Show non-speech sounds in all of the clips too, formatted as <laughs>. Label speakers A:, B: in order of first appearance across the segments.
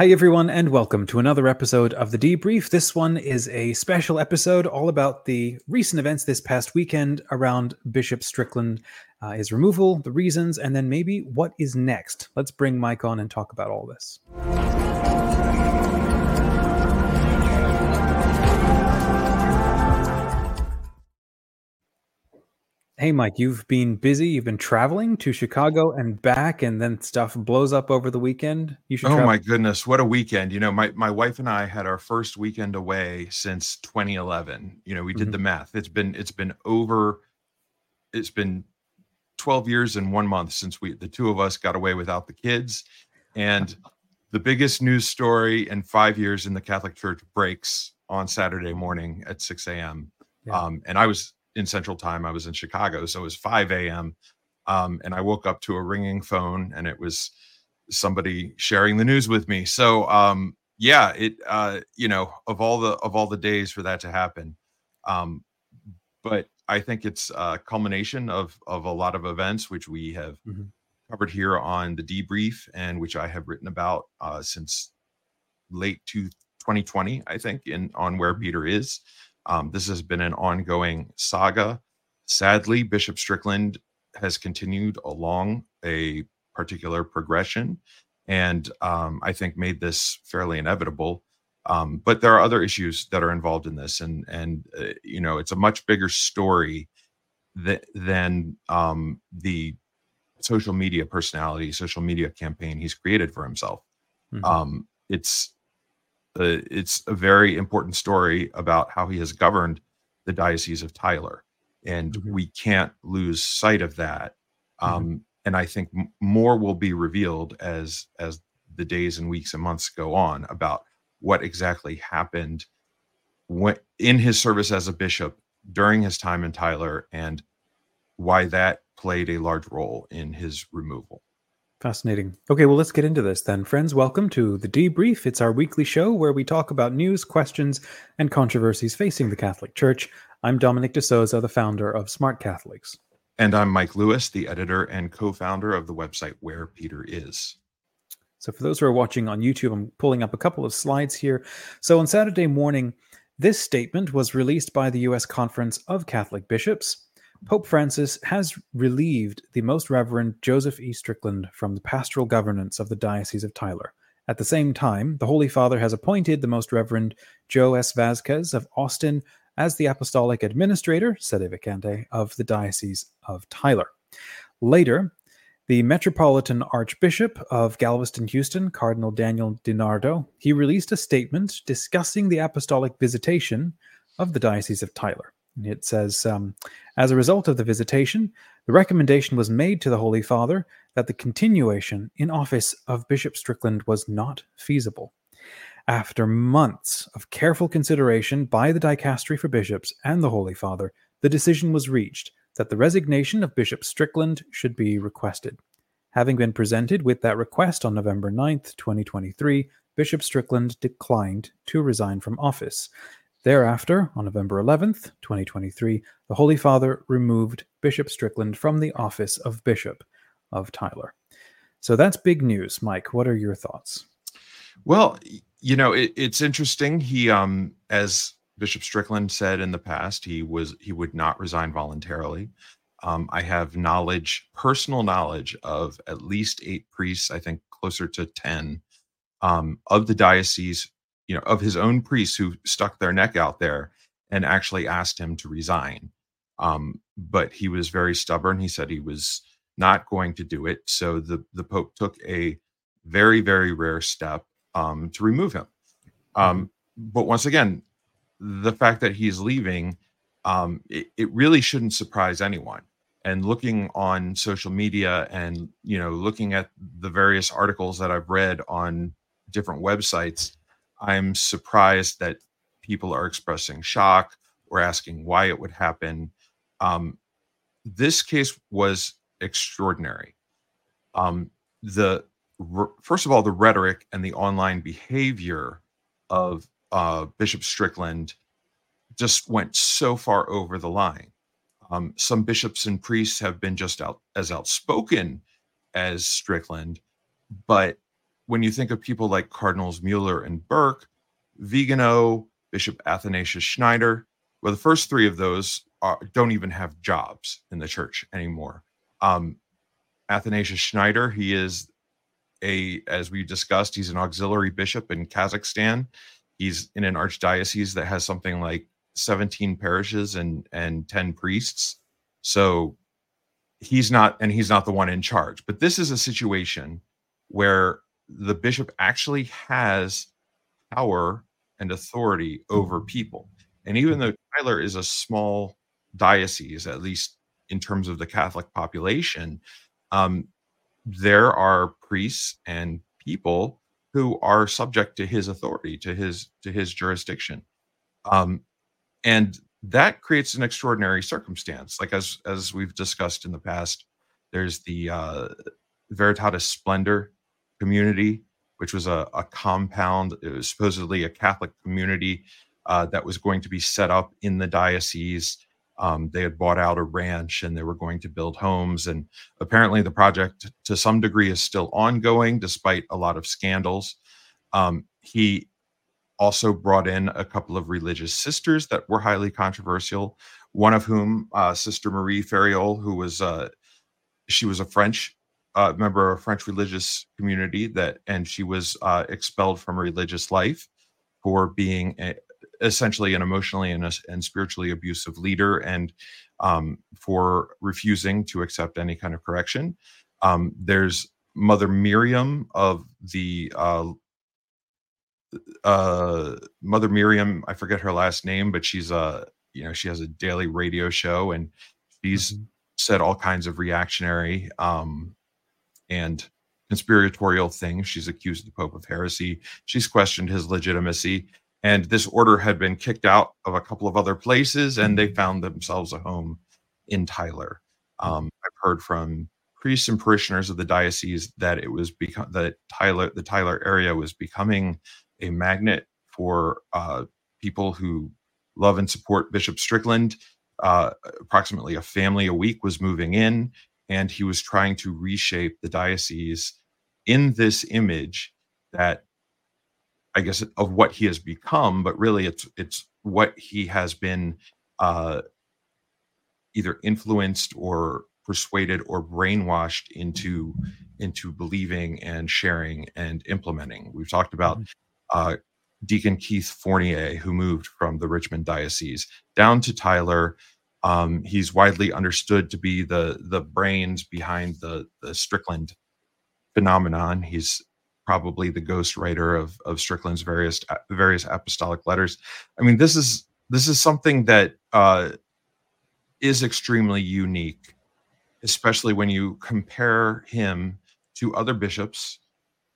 A: Hi, everyone, and welcome to another episode of The Debrief. This one is a special episode all about the recent events this past weekend around Bishop Strickland, uh, his removal, the reasons, and then maybe what is next. Let's bring Mike on and talk about all this. Hey, Mike, you've been busy. You've been traveling to Chicago and back, and then stuff blows up over the weekend. You
B: should. Oh travel- my goodness, what a weekend! You know, my my wife and I had our first weekend away since 2011. You know, we did mm-hmm. the math. It's been it's been over. It's been 12 years and one month since we the two of us got away without the kids, and the biggest news story in five years in the Catholic Church breaks on Saturday morning at 6 a.m. Yeah. Um, and I was in Central Time. I was in Chicago, so it was 5 a.m. Um, and I woke up to a ringing phone, and it was somebody sharing the news with me. So um, yeah, it uh, you know of all the of all the days for that to happen, um, but I think it's a culmination of of a lot of events which we have mm-hmm. covered here on the debrief, and which I have written about uh, since late to 2020, I think, in on where mm-hmm. Peter is. Um, this has been an ongoing saga. Sadly, Bishop Strickland has continued along a particular progression, and um, I think made this fairly inevitable. Um, but there are other issues that are involved in this, and and uh, you know it's a much bigger story that, than um, the social media personality, social media campaign he's created for himself. Mm-hmm. Um, it's uh, it's a very important story about how he has governed the diocese of Tyler, and mm-hmm. we can't lose sight of that. Mm-hmm. Um, mm-hmm. And I think m- more will be revealed as as the days and weeks and months go on about what exactly happened when, in his service as a bishop during his time in Tyler, and why that played a large role in his removal.
A: Fascinating. Okay, well, let's get into this then. Friends, welcome to The Debrief. It's our weekly show where we talk about news, questions, and controversies facing the Catholic Church. I'm Dominic de Souza, the founder of Smart Catholics.
B: And I'm Mike Lewis, the editor and co founder of the website Where Peter Is.
A: So, for those who are watching on YouTube, I'm pulling up a couple of slides here. So, on Saturday morning, this statement was released by the U.S. Conference of Catholic Bishops. Pope Francis has relieved the Most Reverend Joseph E. Strickland from the pastoral governance of the Diocese of Tyler. At the same time, the Holy Father has appointed the Most Reverend Joe S. Vasquez of Austin as the Apostolic Administrator, sede vacante, of the Diocese of Tyler. Later, the Metropolitan Archbishop of Galveston, Houston, Cardinal Daniel DiNardo, he released a statement discussing the apostolic visitation of the Diocese of Tyler. It says, um, as a result of the visitation, the recommendation was made to the Holy Father that the continuation in office of Bishop Strickland was not feasible. After months of careful consideration by the Dicastery for Bishops and the Holy Father, the decision was reached that the resignation of Bishop Strickland should be requested. Having been presented with that request on November 9th, 2023, Bishop Strickland declined to resign from office. Thereafter, on November 11th, 2023, the Holy Father removed Bishop Strickland from the office of Bishop of Tyler. So that's big news. Mike, what are your thoughts?
B: Well, you know, it, it's interesting. He, um, as Bishop Strickland said in the past, he was he would not resign voluntarily. Um, I have knowledge, personal knowledge of at least eight priests, I think closer to 10, um, of the diocese you know, of his own priests who stuck their neck out there and actually asked him to resign. Um, but he was very stubborn. He said he was not going to do it. So the the Pope took a very very rare step um, to remove him. Um, mm-hmm. but once again, the fact that he's leaving, um, it, it really shouldn't surprise anyone. And looking on social media and you know looking at the various articles that I've read on different websites, I'm surprised that people are expressing shock or asking why it would happen. Um, this case was extraordinary. Um, the first of all, the rhetoric and the online behavior of uh, Bishop Strickland just went so far over the line. Um, some bishops and priests have been just out as outspoken as Strickland, but when you think of people like Cardinals Mueller and Burke, Vigano, Bishop Athanasius Schneider, well, the first three of those are, don't even have jobs in the church anymore. Um, Athanasius Schneider, he is a, as we discussed, he's an auxiliary bishop in Kazakhstan. He's in an archdiocese that has something like 17 parishes and and 10 priests. So he's not and he's not the one in charge. But this is a situation where the bishop actually has power and authority over people. And even though Tyler is a small diocese, at least in terms of the Catholic population, um, there are priests and people who are subject to his authority, to his to his jurisdiction, um, and that creates an extraordinary circumstance. Like as as we've discussed in the past, there's the uh, Veritatis Splendor community, which was a, a compound. It was supposedly a Catholic community uh, that was going to be set up in the diocese. Um, they had bought out a ranch and they were going to build homes. And apparently, the project, to some degree, is still ongoing despite a lot of scandals. Um, he also brought in a couple of religious sisters that were highly controversial. One of whom, uh, Sister Marie Ferréol, who was uh, she was a French uh, member of a French religious community that, and she was uh, expelled from religious life for being a, essentially an emotionally and, and spiritually abusive leader and um, for refusing to accept any kind of correction. Um, there's Mother Miriam of the uh, uh, Mother Miriam. I forget her last name, but she's a you know she has a daily radio show and she's mm-hmm. said all kinds of reactionary um, and conspiratorial things. She's accused the Pope of heresy. She's questioned his legitimacy. And this order had been kicked out of a couple of other places and they found themselves a home in tyler. Um, i've heard from priests and parishioners of the diocese that it was become that tyler the tyler area was becoming a magnet for uh, people who love and support bishop strickland. Uh, approximately a family a week was moving in and he was trying to reshape the diocese in this image that I guess of what he has become, but really it's it's what he has been uh, either influenced or persuaded or brainwashed into into believing and sharing and implementing. We've talked about mm-hmm. uh, Deacon Keith Fournier, who moved from the Richmond diocese down to Tyler. Um, he's widely understood to be the the brains behind the the Strickland phenomenon. He's probably the ghostwriter of of Strickland's various uh, various apostolic letters. I mean, this is this is something that uh, is extremely unique, especially when you compare him to other bishops,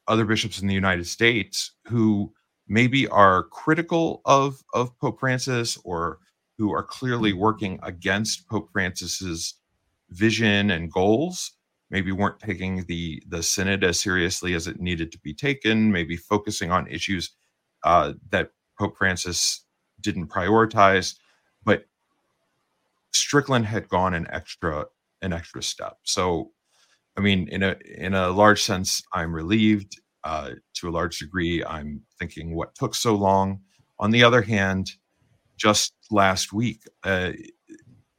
B: other bishops in the United States who maybe are critical of of Pope Francis or who are clearly working against Pope Francis's vision and goals maybe weren't taking the the synod as seriously as it needed to be taken maybe focusing on issues uh, that pope francis didn't prioritize but strickland had gone an extra an extra step. So i mean in a in a large sense i'm relieved. Uh, to a large degree i'm thinking what took so long. On the other hand just last week uh,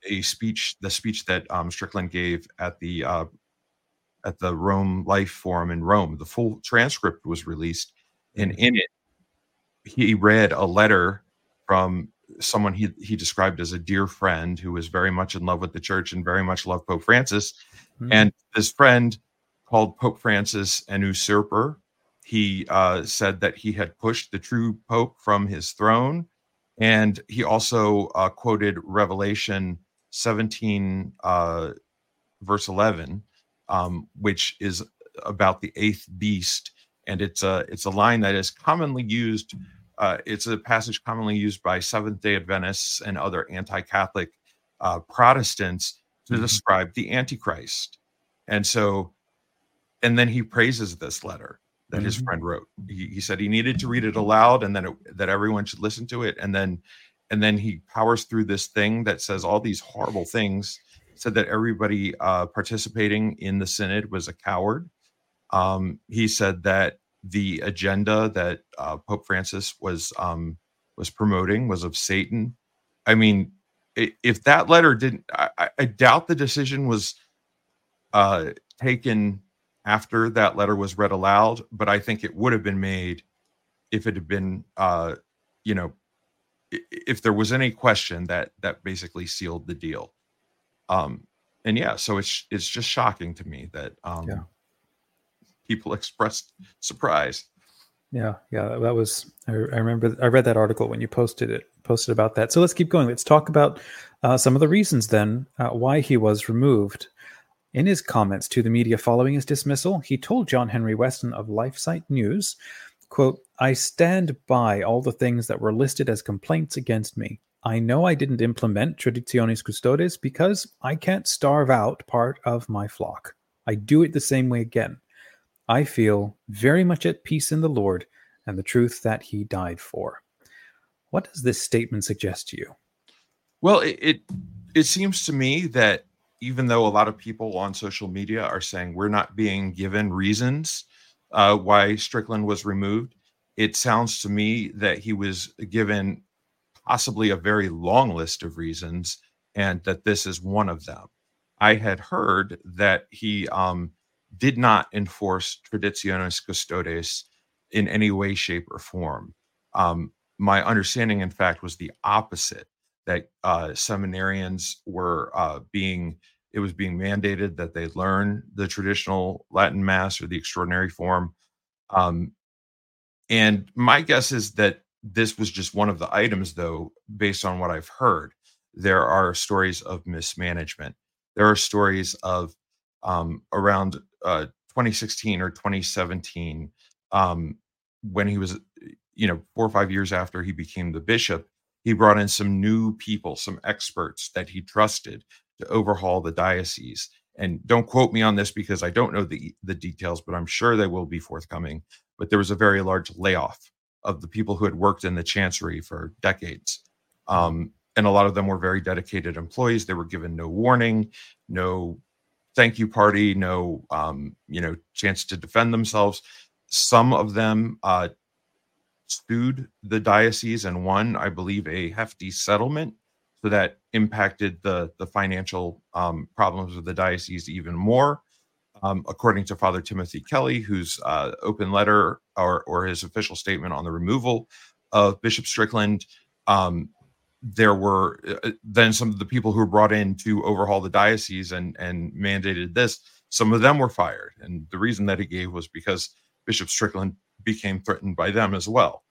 B: a speech the speech that um, strickland gave at the uh, at the Rome Life Forum in Rome. The full transcript was released, and mm-hmm. in it, he read a letter from someone he he described as a dear friend who was very much in love with the church and very much loved Pope Francis. Mm-hmm. And this friend called Pope Francis an usurper. He uh, said that he had pushed the true Pope from his throne, and he also uh, quoted Revelation 17, uh, verse 11, um, which is about the eighth beast, and it's a it's a line that is commonly used. Uh, it's a passage commonly used by Seventh Day Adventists and other anti-Catholic uh, Protestants to mm-hmm. describe the Antichrist, and so, and then he praises this letter that mm-hmm. his friend wrote. He, he, said he needed to read it aloud, and then it, that everyone should listen to it, and then and then he powers through this thing that says all these horrible things said that everybody uh, participating in the synod was a coward. Um, he said that the agenda that uh, Pope Francis was um, was promoting was of Satan. I mean, if that letter didn't, I, I doubt the decision was uh, taken after that letter was read aloud, but I think it would have been made if it had been, uh, you know, if there was any question that that basically sealed the deal. Um, and yeah, so it's it's just shocking to me that um, yeah. people expressed surprise.
A: Yeah, yeah, that was. I, I, remember I read that article when you posted it, posted about that. So let's keep going. Let's talk about uh, some of the reasons then uh, why he was removed. In his comments to the media following his dismissal, he told John Henry Weston of LifeSite News, quote, I stand by all the things that were listed as complaints against me. I know I didn't implement Traditionis Custodes because I can't starve out part of my flock. I do it the same way again. I feel very much at peace in the Lord and the truth that He died for. What does this statement suggest to you?
B: Well, it, it, it seems to me that even though a lot of people on social media are saying we're not being given reasons uh, why Strickland was removed, it sounds to me that he was given possibly a very long list of reasons, and that this is one of them. I had heard that he um, did not enforce traditionis custodes in any way, shape, or form. Um, my understanding, in fact, was the opposite that uh, seminarians were uh, being it was being mandated that they learn the traditional Latin Mass or the extraordinary form. Um, and my guess is that this was just one of the items, though, based on what I've heard. There are stories of mismanagement. There are stories of um, around uh, 2016 or 2017 um, when he was, you know, four or five years after he became the bishop. He brought in some new people, some experts that he trusted to overhaul the diocese. And don't quote me on this because I don't know the the details, but I'm sure they will be forthcoming. But there was a very large layoff of the people who had worked in the chancery for decades. Um, and a lot of them were very dedicated employees. They were given no warning, no thank you party, no um, you know chance to defend themselves. Some of them uh, sued the diocese and won, I believe, a hefty settlement. So that impacted the the financial um, problems of the diocese even more. Um, according to Father Timothy Kelly, whose uh, open letter or, or his official statement on the removal of Bishop Strickland, um, there were uh, then some of the people who were brought in to overhaul the diocese and and mandated this. Some of them were fired, and the reason that he gave was because Bishop Strickland became threatened by them as well.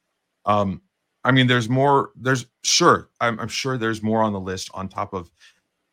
B: Um, I mean, there's more. There's sure. I'm, I'm, sure there's more on the list on top of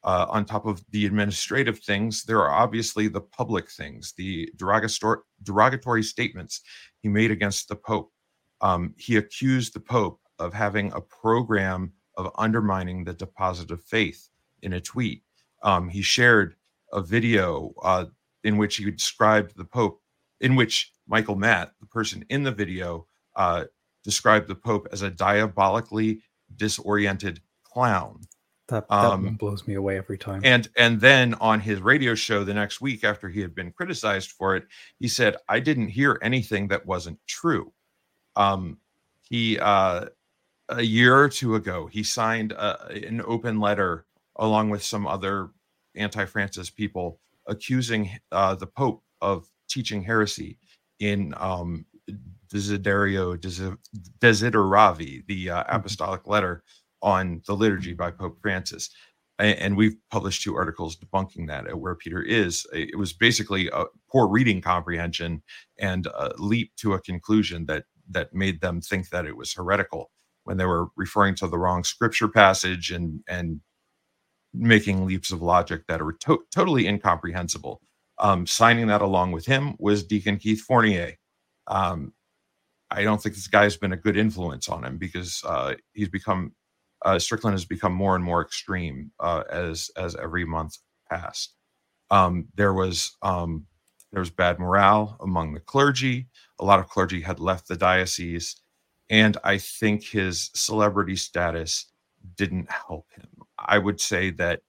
B: uh, on top of the administrative things. There are obviously the public things, the derogatory derogatory statements he made against the Pope. Um, he accused the Pope of having a program of undermining the deposit of faith in a tweet. Um, he shared a video uh, in which he described the Pope, in which Michael Matt, the person in the video, uh, described the Pope as a diabolically disoriented clown.
A: That, that um, blows me away every time.
B: And and then on his radio show the next week after he had been criticized for it, he said, "I didn't hear anything that wasn't true." Um, he uh, a year or two ago, he signed a, an open letter along with some other anti-Francis people accusing uh, the Pope of teaching heresy in um, Desiderio Desideravi, the uh, mm-hmm. apostolic letter on the liturgy by Pope Francis. And, and we've published two articles debunking that at where Peter is. It was basically a poor reading comprehension and a leap to a conclusion that that made them think that it was heretical when they were referring to the wrong scripture passage and and making leaps of logic that are to- totally incomprehensible. Um, signing that along with him was Deacon Keith Fournier. Um, I don't think this guy's been a good influence on him because uh, he's become uh, Strickland has become more and more extreme uh, as as every month passed. Um, there was um, there was bad morale among the clergy. A lot of clergy had left the diocese and I think his celebrity status didn't help him. I would say that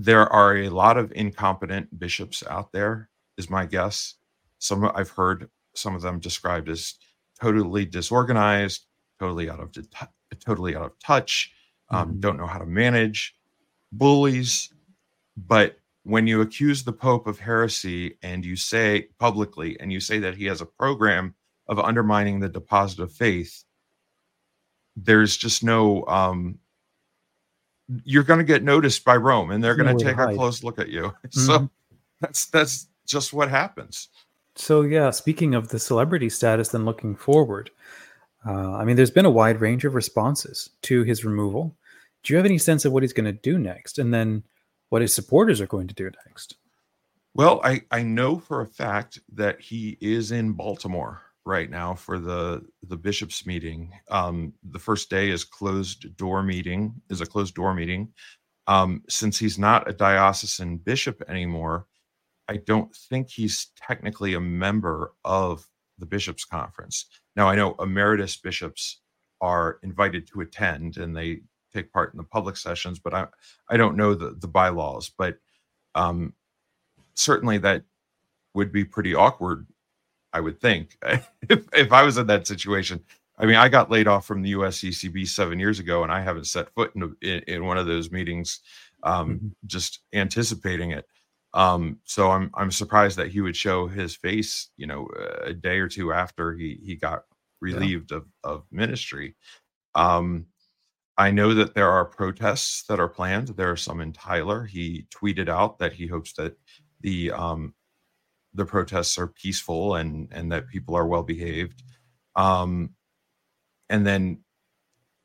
B: there are a lot of incompetent bishops out there, is my guess. Some I've heard some of them described as totally disorganized, totally out of totally out of touch, um, mm-hmm. don't know how to manage, bullies. But when you accuse the Pope of heresy and you say publicly and you say that he has a program of undermining the deposit of faith, there's just no um, you're going to get noticed by Rome and they're going to take a close look at you. <laughs> Mm-hmm. So that's that's just what happens.
A: So yeah, speaking of the celebrity status, and looking forward, uh, I mean, there's been a wide range of responses to his removal. Do you have any sense of what he's going to do next, and then what his supporters are going to do next?
B: Well, I I know for a fact that he is in Baltimore right now for the the bishops meeting. Um, the first day is closed door meeting is a closed door meeting. Um, since he's not a diocesan bishop anymore, I don't think he's technically a member of the bishops conference. Now I know emeritus bishops are invited to attend and they take part in the public sessions, but I I don't know the the bylaws, but um, certainly that would be pretty awkward I would think <laughs> if, if I was in that situation. I mean, I got laid off from the USCCB seven years ago, and I haven't set foot in, in, in, one of those meetings, um, mm-hmm. just anticipating it. Um, so I'm I'm surprised that he would show his face, you know, a day or two after he he got relieved yeah. of of ministry. Um, I know that there are protests that are planned. There are some in Tyler. He tweeted out that he hopes that the um, the protests are peaceful and and that people are well behaved. Um and then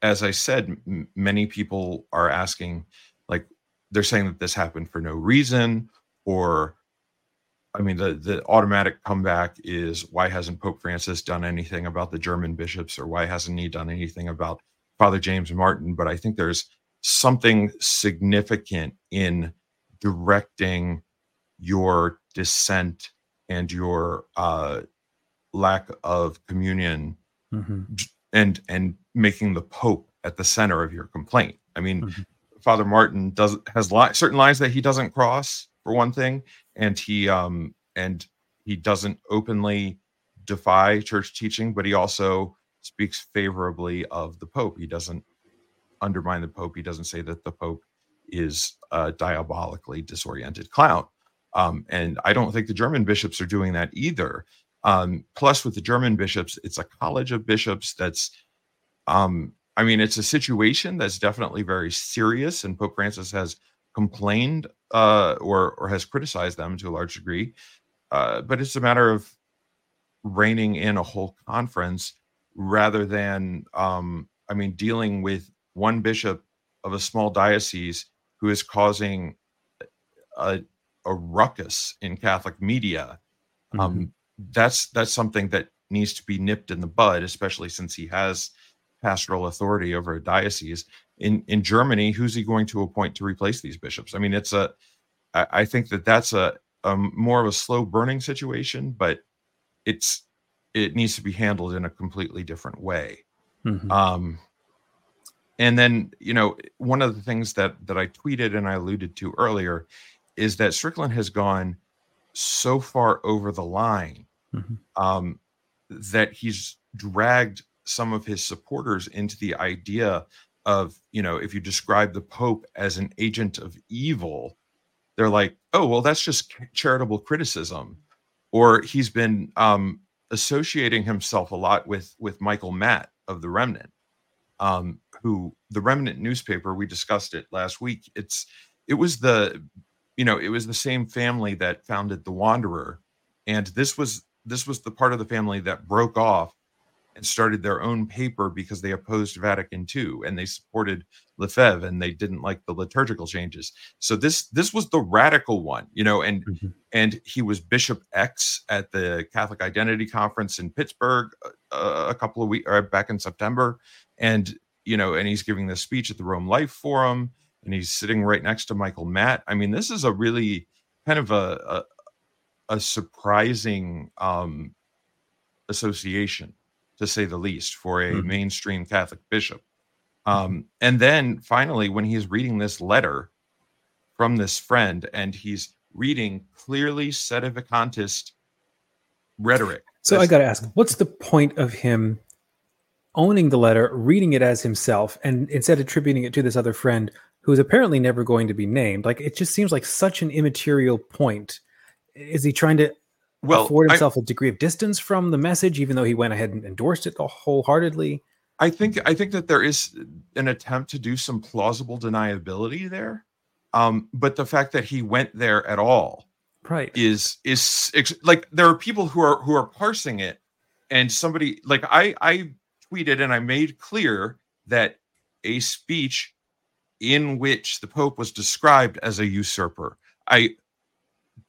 B: as i said m- many people are asking like they're saying that this happened for no reason or i mean the the automatic comeback is why hasn't pope francis done anything about the german bishops? or why hasn't he done anything about father james martin? But i think there's something significant in directing your dissent and your uh, lack of communion mm-hmm. and and making the pope at the center of your complaint i mean mm-hmm. father martin does has li- certain lines that he doesn't cross for one thing and he um and he doesn't openly defy church teaching but he also speaks favorably of the pope he doesn't undermine the pope he doesn't say that the pope is a diabolically disoriented clown um, and I don't think the German bishops are doing that either. Um, plus, with the German bishops, it's a college of bishops that's, um, I mean, it's a situation that's definitely very serious, and Pope Francis has complained uh, or or has criticized them to a large degree. Uh, but it's a matter of reining in a whole conference rather than, um, I mean, dealing with one bishop of a small diocese who is causing a, a ruckus in Catholic media, um, mm-hmm. um, that's that's something that needs to be nipped in the bud, especially since he has pastoral authority over a diocese. In in Germany, who's he going to appoint to replace these bishops? I mean, it's a I, I think that that's a, a more of a slow burning situation, but it's it needs to be handled in a completely different way. Mm-hmm. Um, and then you know one of the things that that I tweeted and I alluded to earlier is that Strickland has gone so far over the line mm-hmm. um, that he's dragged some of his supporters into the idea of, you know, if you describe the Pope as an agent of evil, they're like, oh, well, that's just charitable criticism. Or he's been um, associating himself a lot with with Michael Matt of the Remnant, um, who the Remnant newspaper we discussed it last week. It's it was the you know, it was the same family that founded the Wanderer, and this was this was the part of the family that broke off and started their own paper because they opposed Vatican II and they supported Lefebvre and they didn't like the liturgical changes. So this this was the radical one, you know, and mm-hmm. and he was Bishop X at the Catholic Identity Conference in Pittsburgh uh, a couple of weeks or back in September, and you know, and he's giving this speech at the Rome Life Forum and he's sitting right next to Michael Matt. I mean, this is a really kind of a a, a surprising um, association, to say the least, for a mm-hmm. mainstream Catholic bishop. Um, and then finally, when he's reading this letter from this friend, and he's reading clearly sedevacantist rhetoric
A: So I got to ask, what's the point of him owning the letter, reading it as himself, and instead attributing it to this other friend who's apparently never going to be named? Like it just seems like such an immaterial point. Is he trying to well, afford himself I, a degree of distance from the message, even though he went ahead and endorsed it wholeheartedly?
B: I think I think that there is an attempt to do some plausible deniability there, um, but the fact that he went there at all,
A: right,
B: is is like there are people who are who are parsing it, and somebody like I I tweeted and I made clear that a speech in which the Pope was described as a usurper. I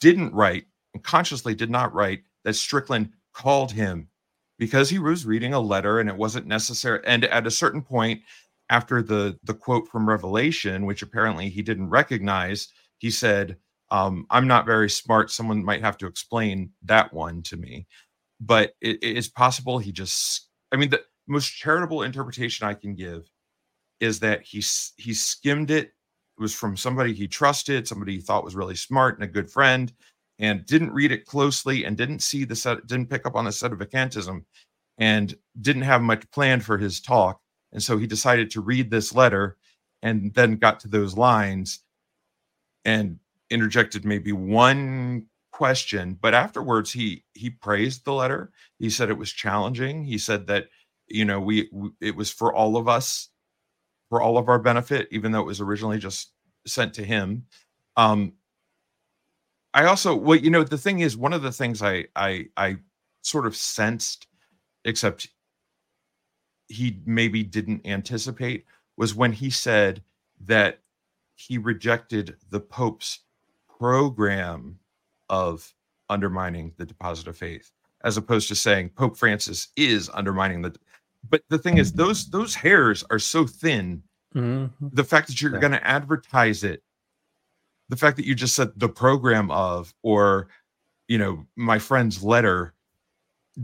B: didn't write and consciously did not write that Strickland called him because he was reading a letter and it wasn't necessary. And at a certain point, after the the quote from Revelation, which apparently he didn't recognize, he said, um, "I'm not very smart. Someone might have to explain that one to me." But it, it is possible he just. I mean, the most charitable interpretation I can give is that he he skimmed it. It was from somebody he trusted, somebody he thought was really smart and a good friend, and didn't read it closely and didn't see the set, didn't pick up on the set of sedevacantism, and didn't have much planned for his talk. And so he decided to read this letter and then got to those lines and interjected maybe one question but afterwards he he praised the letter he said it was challenging he said that you know we, we it was for all of us for all of our benefit even though it was originally just sent to him um I also well, you know, the thing is, one of the things I I I sort of sensed, except he maybe didn't anticipate, was when he said that he rejected the Pope's program of undermining the deposit of faith, as opposed to saying Pope Francis is undermining the. But the thing is, those those hairs are so thin. Mm-hmm. The fact that you're yeah. going to advertise it the fact that you just said the program of or you know my friend's letter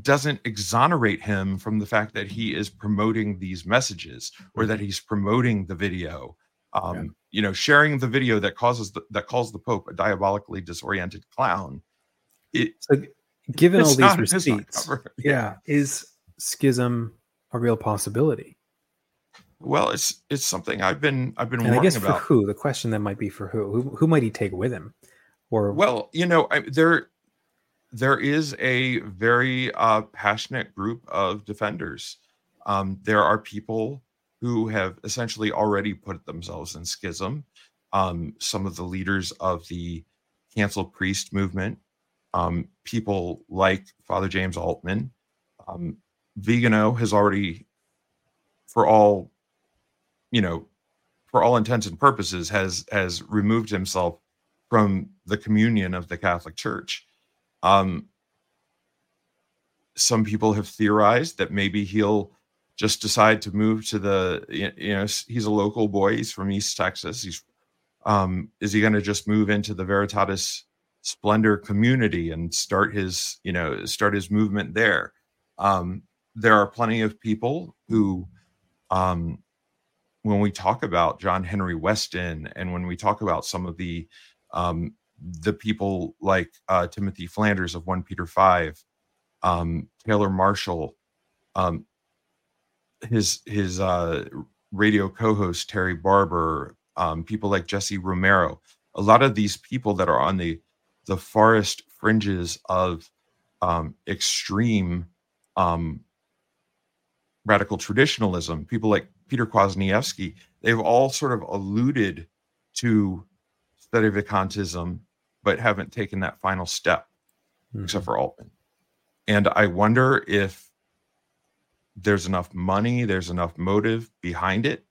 B: doesn't exonerate him from the fact that he is promoting these messages or that he's promoting the video um, yeah. you know sharing the video that causes the, that calls the pope a diabolically disoriented clown it,
A: so given all these receipts <laughs> yeah is schism a real possibility
B: well, it's it's something I've been I've been.
A: And I guess
B: about.
A: for who the question then might be for who who who might he take with him, or
B: well, you know, I, there there is a very uh, passionate group of defenders. Um, there are people who have essentially already put themselves in schism. Um, some of the leaders of the canceled priest movement, um, people like Father James Altman, Vigano has already, for all you know, for all intents and purposes, has has removed himself from the communion of the Catholic Church. Um, some people have theorized that maybe he'll just decide to move to the you know he's a local boy he's from east texas he's um is he going to just move into the veritatis splendor community and start his you know start his movement there um there are plenty of people who um when we talk about John Henry Weston and when we talk about some of the um, the people like uh, Timothy Flanders of 1 Peter 5, um, Taylor Marshall, um, his his uh, radio co-host Terry Barber, um, people like Jesse Romero, a lot of these people that are on the the farthest fringes of um, extreme um, radical traditionalism, people like Peter Kwasniewski, they've all sort of alluded to sedevacantism, but haven't taken that final step, mm-hmm. except for Altman. And I wonder if there's enough money, there's enough motive behind it,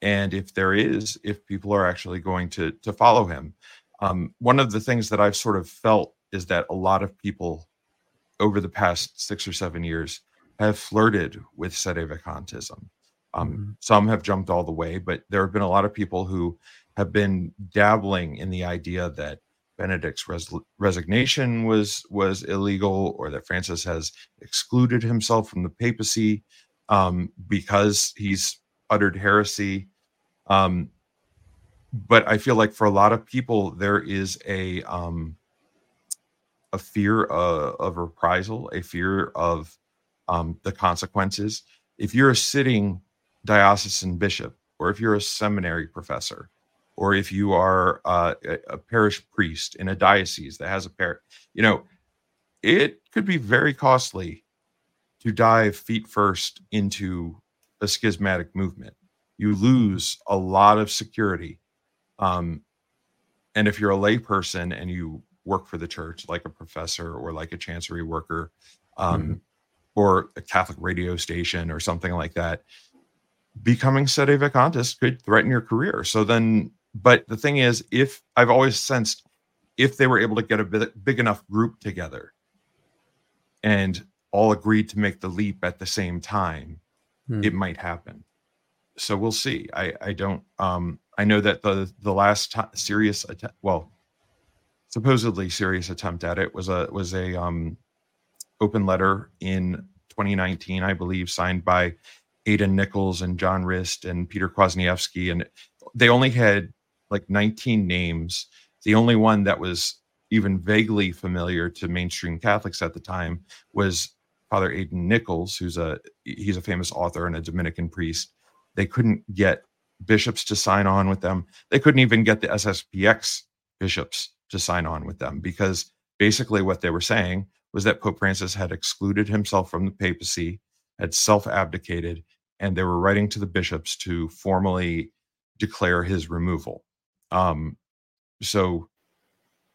B: and if there is, if people are actually going to to follow him. Um, one of the things that I've sort of felt is that a lot of people over the past six or seven years have flirted with sedevacantism. Um, mm-hmm. Some have jumped all the way, but there have been a lot of people who have been dabbling in the idea that Benedict's res- resignation was was illegal, or that Francis has excluded himself from the papacy um, because he's uttered heresy. Um, but I feel like for a lot of people, there is a um, a fear of, of reprisal, a fear of um, the consequences. If you're a sitting diocesan bishop, or if you're a seminary professor, or if you are uh, a, parish priest in a diocese that has a parish, you know, it could be very costly to dive feet first into a schismatic movement. You lose a lot of security. Um, and if you're a layperson and you work for the church, like a professor or like a chancery worker, um, mm-hmm. Or a Catholic radio station or something like that, becoming sedevacantist could threaten your career. So then, but the thing is, if I've always sensed if they were able to get a bit, big enough group together and all agreed to make the leap at the same time, hmm. it might happen. So we'll see. I I don't um I know that the the last t- serious attempt, well, supposedly serious attempt at it was a was a um open letter in 2019, I believe, signed by Aidan Nichols and John Rist and Peter Kwasniewski, and they only had like 19 names. The only one that was even vaguely familiar to mainstream Catholics at the time was Father Aidan Nichols, who's a he's a famous author and a Dominican priest. They couldn't get bishops to sign on with them. They couldn't even get the SSPX bishops to sign on with them because basically what they were saying was that Pope Francis had excluded himself from the papacy, had self abdicated, and they were writing to the bishops to formally declare his removal. Um, so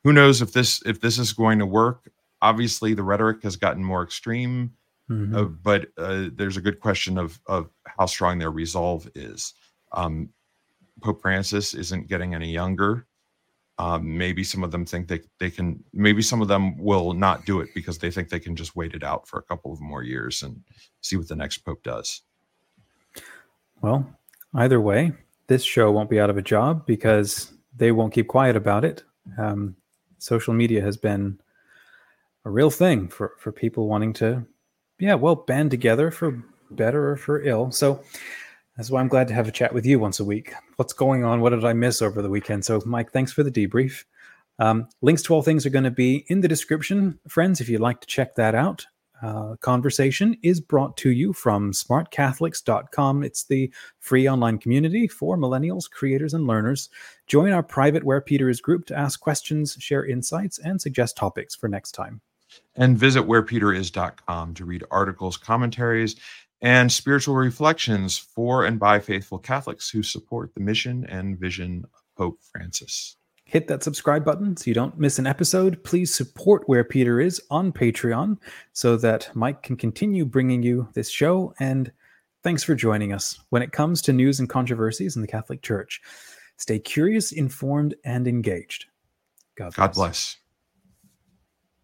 B: who knows if this if this is going to work? Obviously, the rhetoric has gotten more extreme, mm-hmm. uh, but uh, there's a good question of of how strong their resolve is. Um, Pope Francis isn't getting any younger. Um, maybe some of them think they they can. Maybe some of them will not do it because they think they can just wait it out for a couple of more years and see what the next pope does.
A: Well, either way, this show won't be out of a job because they won't keep quiet about it. Um, social media has been a real thing for for people wanting to, yeah, well, band together for better or for ill. So that's why I'm glad to have a chat with you once a week. What's going on? What did I miss over the weekend? So, Mike, thanks for the debrief. Um, links to all things are going to be in the description, friends, if you'd like to check that out. Uh, conversation is brought to you from smartcatholics.com. It's the free online community for millennials, creators, and learners. Join our private Where Peter Is group to ask questions, share insights, and suggest topics for next time.
B: And visit wherepeteris.com to read articles, commentaries, and spiritual reflections for and by faithful Catholics who support the mission and vision of Pope Francis
A: hit that subscribe button so you don't miss an episode. Please support Where Peter Is on Patreon so that Mike can continue bringing you this show. And thanks for joining us when it comes to news and controversies in the Catholic Church. Stay curious, informed, and engaged.
B: God bless. God bless.